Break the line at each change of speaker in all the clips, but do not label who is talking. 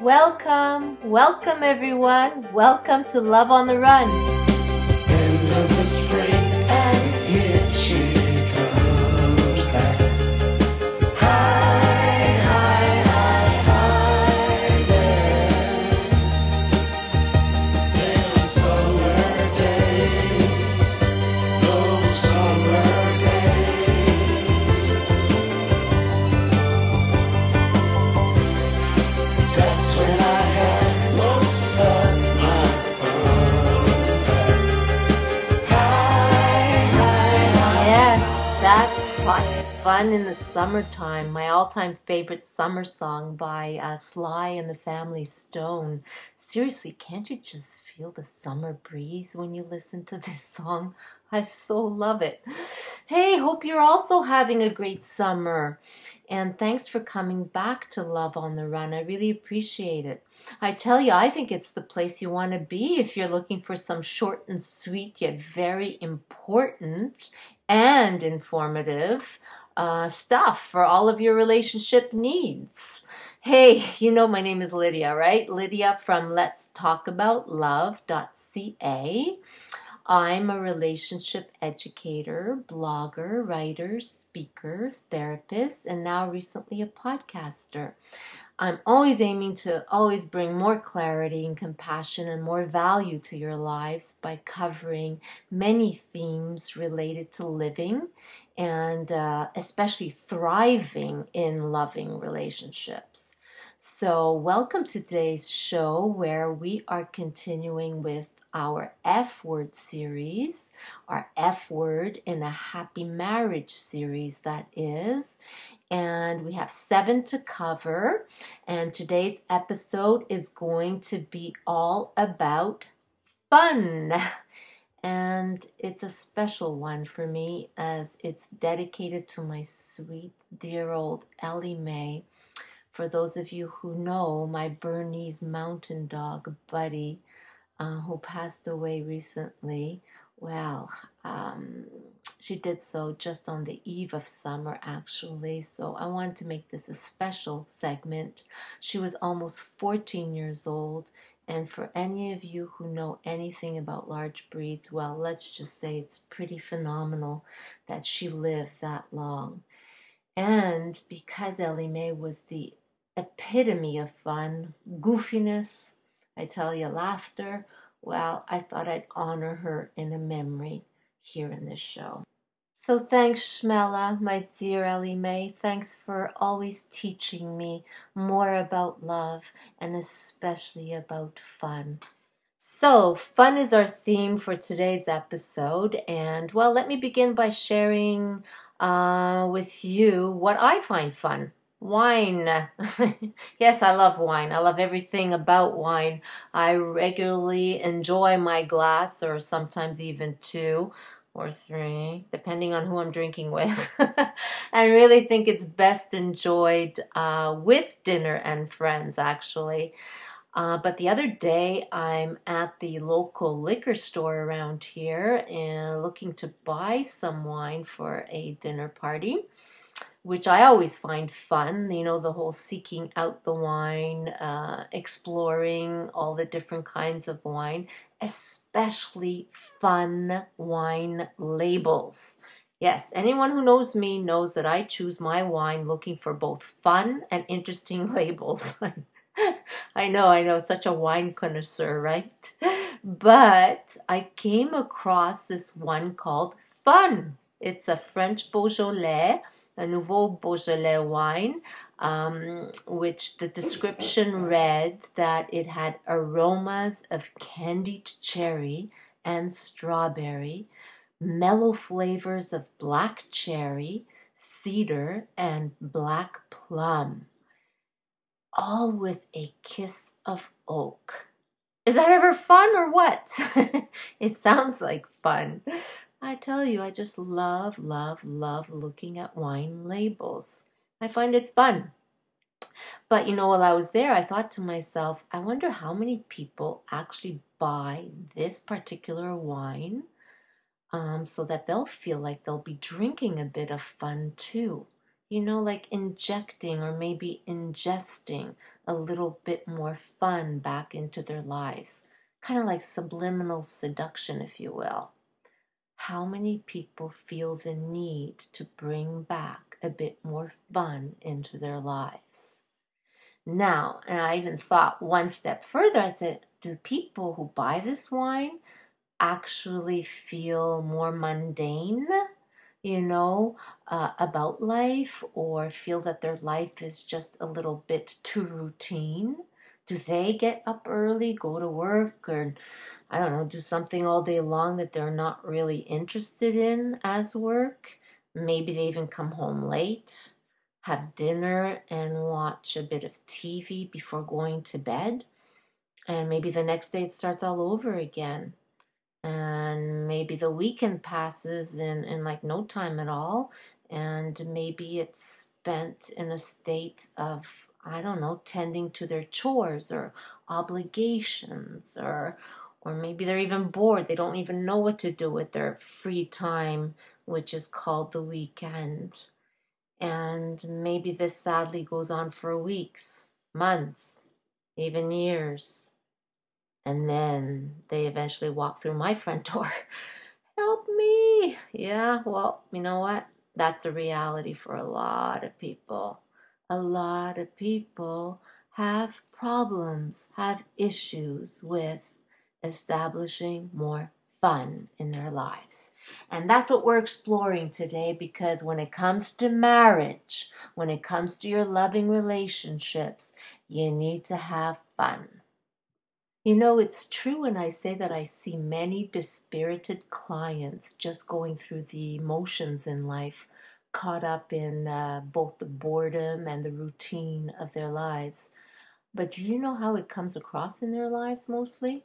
Welcome, welcome everyone. Welcome to Love on the Run.
Fun
in the summertime. My all-time favorite summer song by uh, Sly and the Family Stone. Seriously, can't you just feel the summer breeze when you listen to this song? I so love it. Hey, hope you're also having a great summer. And thanks for coming back to Love on the Run. I really appreciate it. I tell you, I think it's the place you want to be if you're looking for some short and sweet yet very important and informative uh, stuff for all of your relationship needs. Hey, you know my name is Lydia, right? Lydia from Let's Talk About Love.ca. I'm a relationship educator, blogger, writer, speaker, therapist, and now recently a podcaster. I'm always aiming to always bring more clarity and compassion and more value to your lives by covering many themes related to living and uh, especially thriving in loving relationships. So, welcome to today's show where we are continuing with our F word series, our F word in a happy marriage series, that is. And we have seven to cover. And today's episode is going to be all about fun. And it's a special one for me as it's dedicated to my sweet, dear old Ellie Mae. For those of you who know, my Bernese mountain dog, Buddy, uh, who passed away recently. Well, um, she did so just on the eve of summer, actually. So I wanted to make this a special segment. She was almost 14 years old. And for any of you who know anything about large breeds, well, let's just say it's pretty phenomenal that she lived that long. And because Ellie Mae was the epitome of fun, goofiness, I tell you, laughter, well, I thought I'd honor her in a memory here in this show. So thanks, Shmela, my dear Ellie Mae. Thanks for always teaching me more about love and especially about fun. So, fun is our theme for today's episode. And, well, let me begin by sharing uh, with you what I find fun. Wine. yes, I love wine. I love everything about wine. I regularly enjoy my glass, or sometimes even two or three, depending on who I'm drinking with. I really think it's best enjoyed uh, with dinner and friends, actually. Uh, but the other day, I'm at the local liquor store around here and looking to buy some wine for a dinner party, which I always find fun. You know, the whole seeking out the wine, uh, exploring all the different kinds of wine, especially fun wine labels. Yes, anyone who knows me knows that I choose my wine looking for both fun and interesting labels. I know, I know, such a wine connoisseur, right? But I came across this one called Fun. It's a French Beaujolais, a Nouveau Beaujolais wine, um, which the description read that it had aromas of candied cherry and strawberry, mellow flavors of black cherry, cedar, and black plum all with a kiss of oak. Is that ever fun or what? it sounds like fun. I tell you, I just love, love, love looking at wine labels. I find it fun. But you know, while I was there, I thought to myself, I wonder how many people actually buy this particular wine um, so that they'll feel like they'll be drinking a bit of fun too. You know, like injecting or maybe ingesting a little bit more fun back into their lives. Kind of like subliminal seduction, if you will. How many people feel the need to bring back a bit more fun into their lives? Now, and I even thought one step further, I said, do people who buy this wine actually feel more mundane, you know, uh, about life or feel that their life is just a little bit too routine? Do they get up early, go to work, or I don't know, do something all day long that they're not really interested in as work? Maybe they even come home late, have dinner, and watch a bit of TV before going to bed. And maybe the next day it starts all over again and maybe the weekend passes in, in like no time at all and maybe it's spent in a state of i don't know tending to their chores or obligations or or maybe they're even bored they don't even know what to do with their free time which is called the weekend and maybe this sadly goes on for weeks months even years and then they eventually walk through my front door. Help me. Yeah, well, you know what? That's a reality for a lot of people. A lot of people have problems, have issues with establishing more fun in their lives. And that's what we're exploring today because when it comes to marriage, when it comes to your loving relationships, you need to have fun. You know, it's true when I say that I see many dispirited clients just going through the motions in life, caught up in uh, both the boredom and the routine of their lives. But do you know how it comes across in their lives mostly?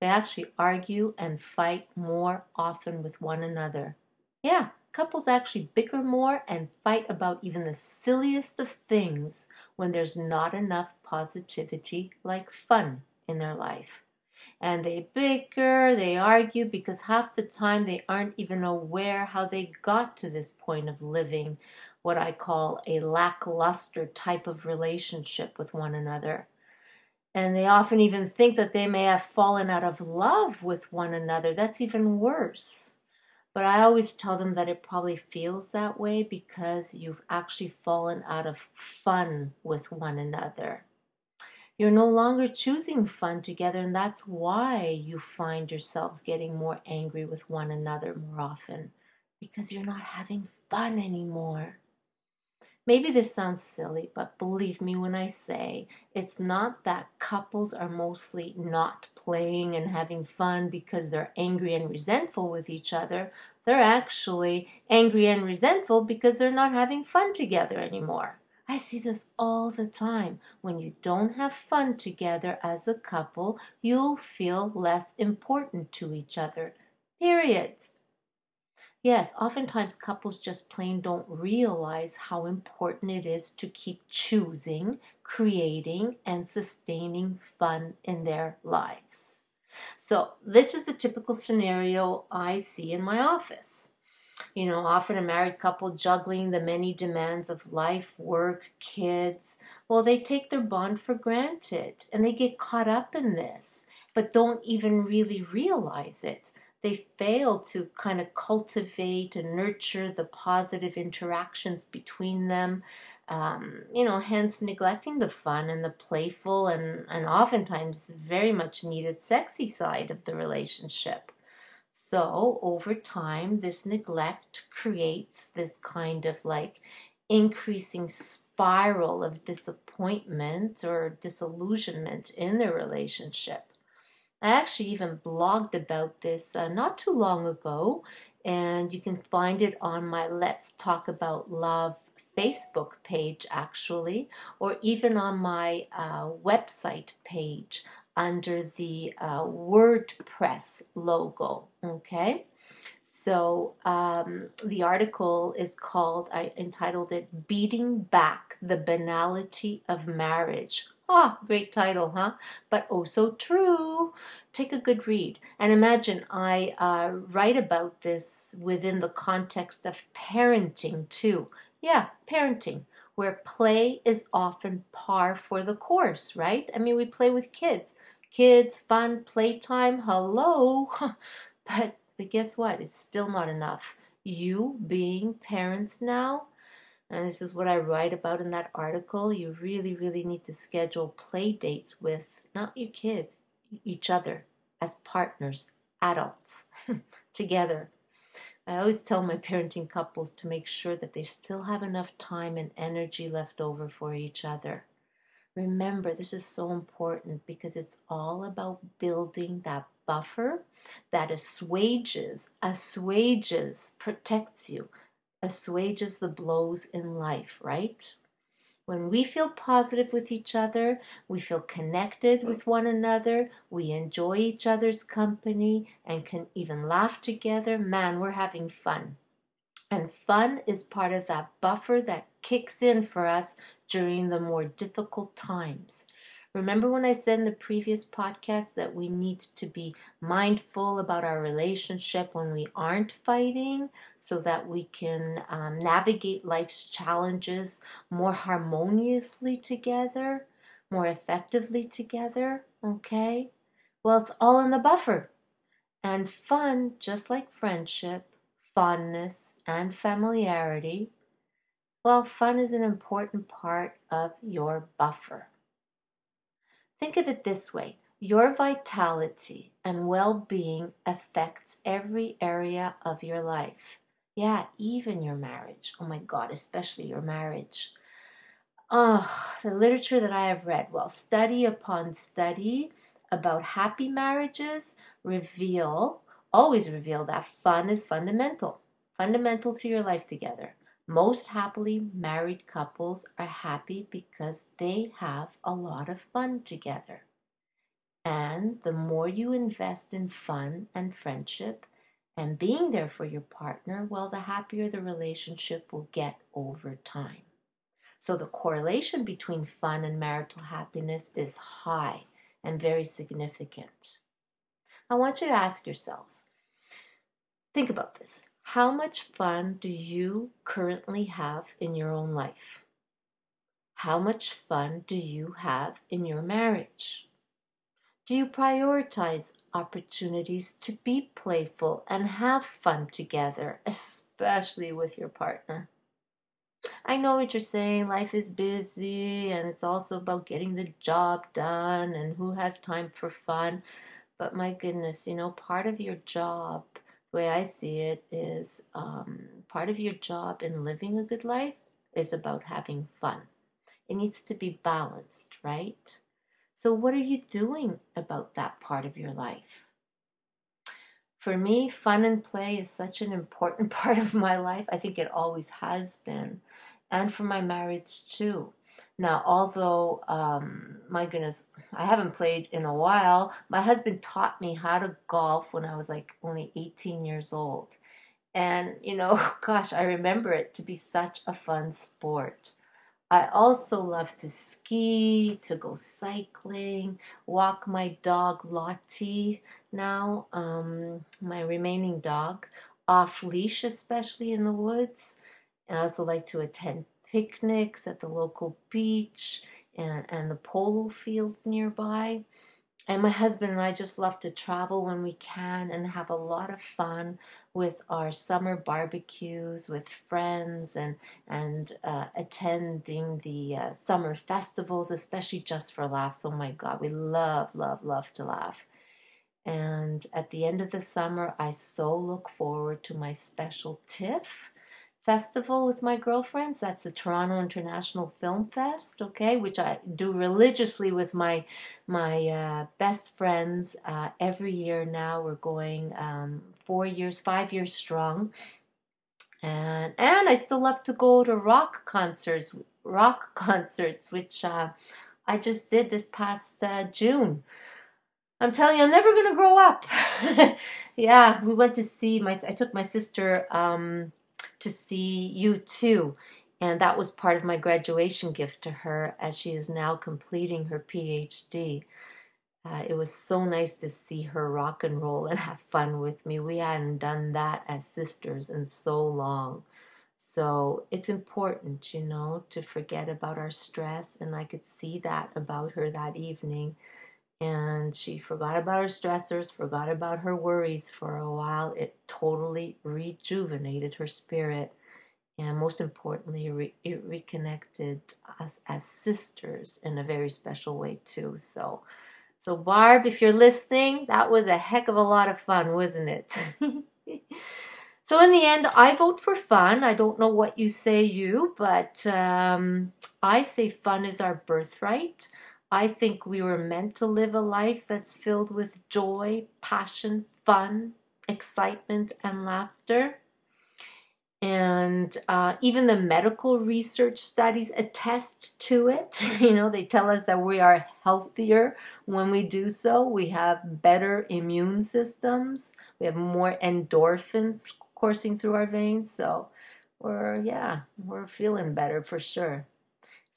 They actually argue and fight more often with one another. Yeah, couples actually bicker more and fight about even the silliest of things when there's not enough positivity like fun in their life. And they bicker, they argue because half the time they aren't even aware how they got to this point of living what I call a lackluster type of relationship with one another. And they often even think that they may have fallen out of love with one another. That's even worse. But I always tell them that it probably feels that way because you've actually fallen out of fun with one another. You're no longer choosing fun together, and that's why you find yourselves getting more angry with one another more often because you're not having fun anymore. Maybe this sounds silly, but believe me when I say it's not that couples are mostly not playing and having fun because they're angry and resentful with each other. They're actually angry and resentful because they're not having fun together anymore. I see this all the time. When you don't have fun together as a couple, you'll feel less important to each other. Period. Yes, oftentimes couples just plain don't realize how important it is to keep choosing, creating, and sustaining fun in their lives. So, this is the typical scenario I see in my office. You know, often a married couple juggling the many demands of life, work, kids. Well, they take their bond for granted and they get caught up in this, but don't even really realize it. They fail to kind of cultivate and nurture the positive interactions between them. Um, you know, hence neglecting the fun and the playful and, and oftentimes very much needed sexy side of the relationship. So over time, this neglect creates this kind of like increasing spiral of disappointment or disillusionment in the relationship. I actually even blogged about this uh, not too long ago, and you can find it on my Let's Talk About Love Facebook page, actually, or even on my uh, website page under the uh, WordPress logo. Okay, so um, the article is called, I entitled it Beating Back the Banality of Marriage. Ah, great title, huh? But oh, so true. Take a good read. And imagine I uh, write about this within the context of parenting, too. Yeah, parenting, where play is often par for the course, right? I mean, we play with kids. Kids, fun, playtime, hello. but, but guess what? It's still not enough. You being parents now, and this is what I write about in that article, you really, really need to schedule play dates with not your kids, each other as partners, adults, together. I always tell my parenting couples to make sure that they still have enough time and energy left over for each other. Remember, this is so important because it's all about building that buffer that assuages, assuages, protects you, assuages the blows in life, right? When we feel positive with each other, we feel connected with one another, we enjoy each other's company, and can even laugh together, man, we're having fun. And fun is part of that buffer that kicks in for us during the more difficult times. Remember when I said in the previous podcast that we need to be mindful about our relationship when we aren't fighting so that we can um, navigate life's challenges more harmoniously together, more effectively together? Okay? Well, it's all in the buffer. And fun, just like friendship, fondness, and familiarity, well, fun is an important part of your buffer. Think of it this way your vitality and well being affects every area of your life. Yeah, even your marriage. Oh my God, especially your marriage. Oh, the literature that I have read, well, study upon study about happy marriages reveal, always reveal that fun is fundamental, fundamental to your life together. Most happily married couples are happy because they have a lot of fun together. And the more you invest in fun and friendship and being there for your partner, well, the happier the relationship will get over time. So the correlation between fun and marital happiness is high and very significant. I want you to ask yourselves think about this. How much fun do you currently have in your own life? How much fun do you have in your marriage? Do you prioritize opportunities to be playful and have fun together, especially with your partner? I know what you're saying. Life is busy and it's also about getting the job done and who has time for fun. But my goodness, you know, part of your job the way I see it is um, part of your job in living a good life is about having fun. It needs to be balanced, right? So, what are you doing about that part of your life? For me, fun and play is such an important part of my life. I think it always has been, and for my marriage too. Now, although, um, my goodness, I haven't played in a while, my husband taught me how to golf when I was like only 18 years old. And, you know, gosh, I remember it to be such a fun sport. I also love to ski, to go cycling, walk my dog Lottie now, um, my remaining dog, off leash, especially in the woods. I also like to attend picnics at the local beach and, and the polo fields nearby. And my husband and I just love to travel when we can and have a lot of fun with our summer barbecues with friends and and uh, attending the uh, summer festivals, especially just for laughs. Oh my God, we love, love, love to laugh. And at the end of the summer, I so look forward to my special TIFF festival with my girlfriends. That's the Toronto International Film Fest, okay, which I do religiously with my my uh, best friends uh, every year. Now we're going um, four years, five years strong, and and I still love to go to rock concerts, rock concerts, which uh, I just did this past uh, June. I'm telling you, I'm never gonna grow up. yeah, we went to see my. I took my sister. Um, to see U2. And that was part of my graduation gift to her as she is now completing her PhD. Uh, it was so nice to see her rock and roll and have fun with me. We hadn't done that as sisters in so long. So it's important, you know, to forget about our stress. And I could see that about her that evening. And she forgot about her stressors, forgot about her worries for a while. It totally rejuvenated her spirit. And most importantly, re- it reconnected us as sisters in a very special way, too. So, so Barb, if you're listening, that was a heck of a lot of fun, wasn't it? So in the end, I vote for fun. I don't know what you say, you, but um, I say fun is our birthright. I think we were meant to live a life that's filled with joy, passion, fun, excitement, and laughter. And uh, even the medical research studies attest to it. You know, they tell us that we are healthier when we do so. We have better immune systems. We have more endorphins coursing through our veins. So we're, yeah, we're feeling better for sure.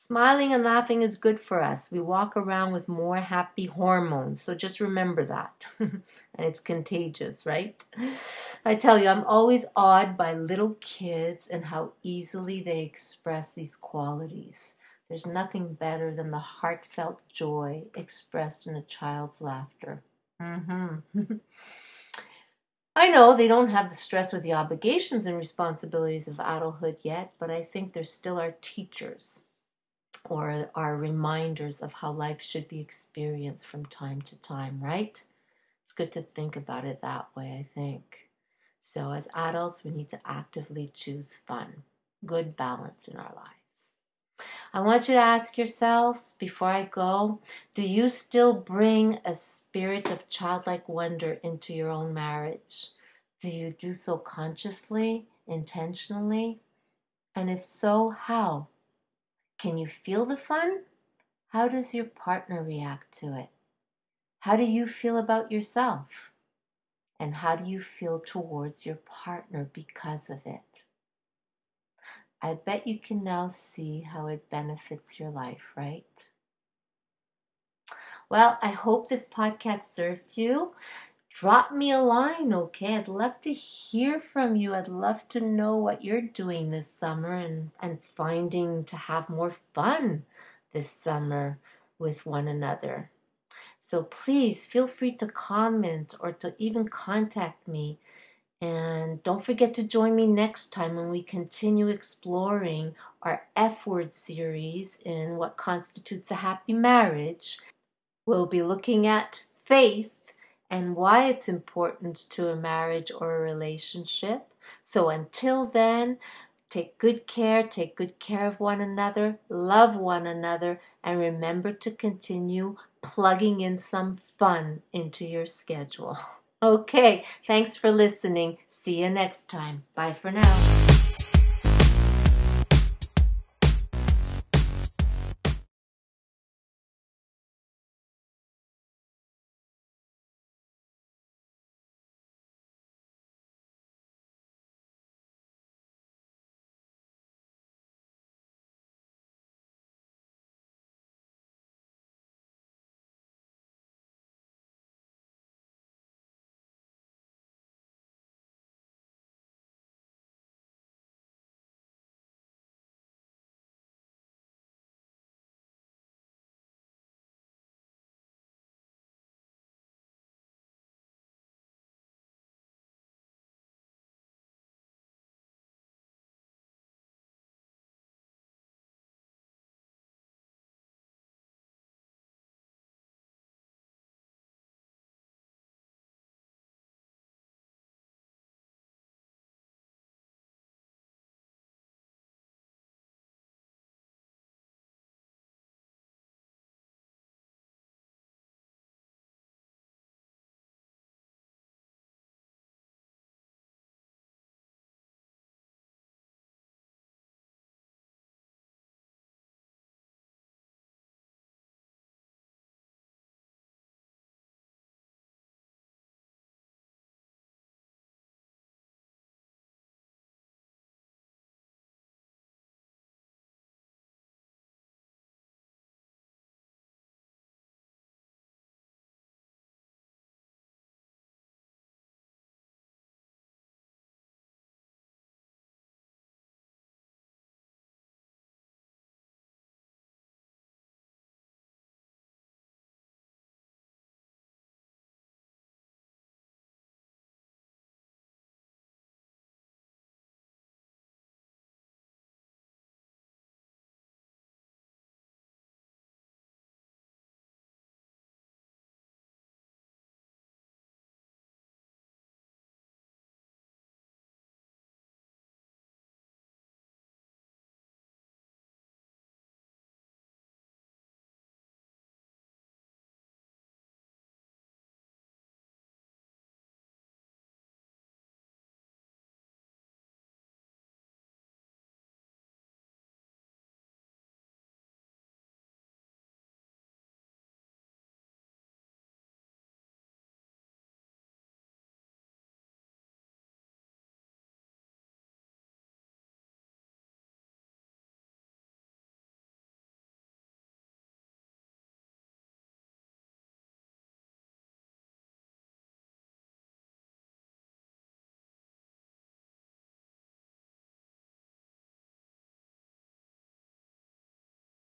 Smiling and laughing is good for us. We walk around with more happy hormones. So just remember that. and it's contagious, right? I tell you, I'm always awed by little kids and how easily they express these qualities. There's nothing better than the heartfelt joy expressed in a child's laughter. Mm-hmm. I know they don't have the stress or the obligations and responsibilities of adulthood yet, but I think they're still our teachers or are reminders of how life should be experienced from time to time, right? It's good to think about it that way, I think. So, as adults, we need to actively choose fun, good balance in our lives. I want you to ask yourselves before I go do you still bring a spirit of childlike wonder into your own marriage? Do you do so consciously, intentionally? And if so, how? Can you feel the fun? How does your partner react to it? How do you feel about yourself? And how do you feel towards your partner because of it? I bet you can now see how it benefits your life, right? Well, I hope this podcast served you. Drop me a line, okay? I'd love to hear from you. I'd love to know what you're doing this summer and, and finding to have more fun this summer with one another. So please feel free to comment or to even contact me and don't forget to join me next time when we continue exploring our F word series in what constitutes a happy marriage. We'll be looking at faith and why it's important to a marriage or a relationship. So until then, take good care, take good care of one another, love one another, and remember to continue plugging in some fun into your schedule. Okay, thanks for listening. See you next time. Bye for now.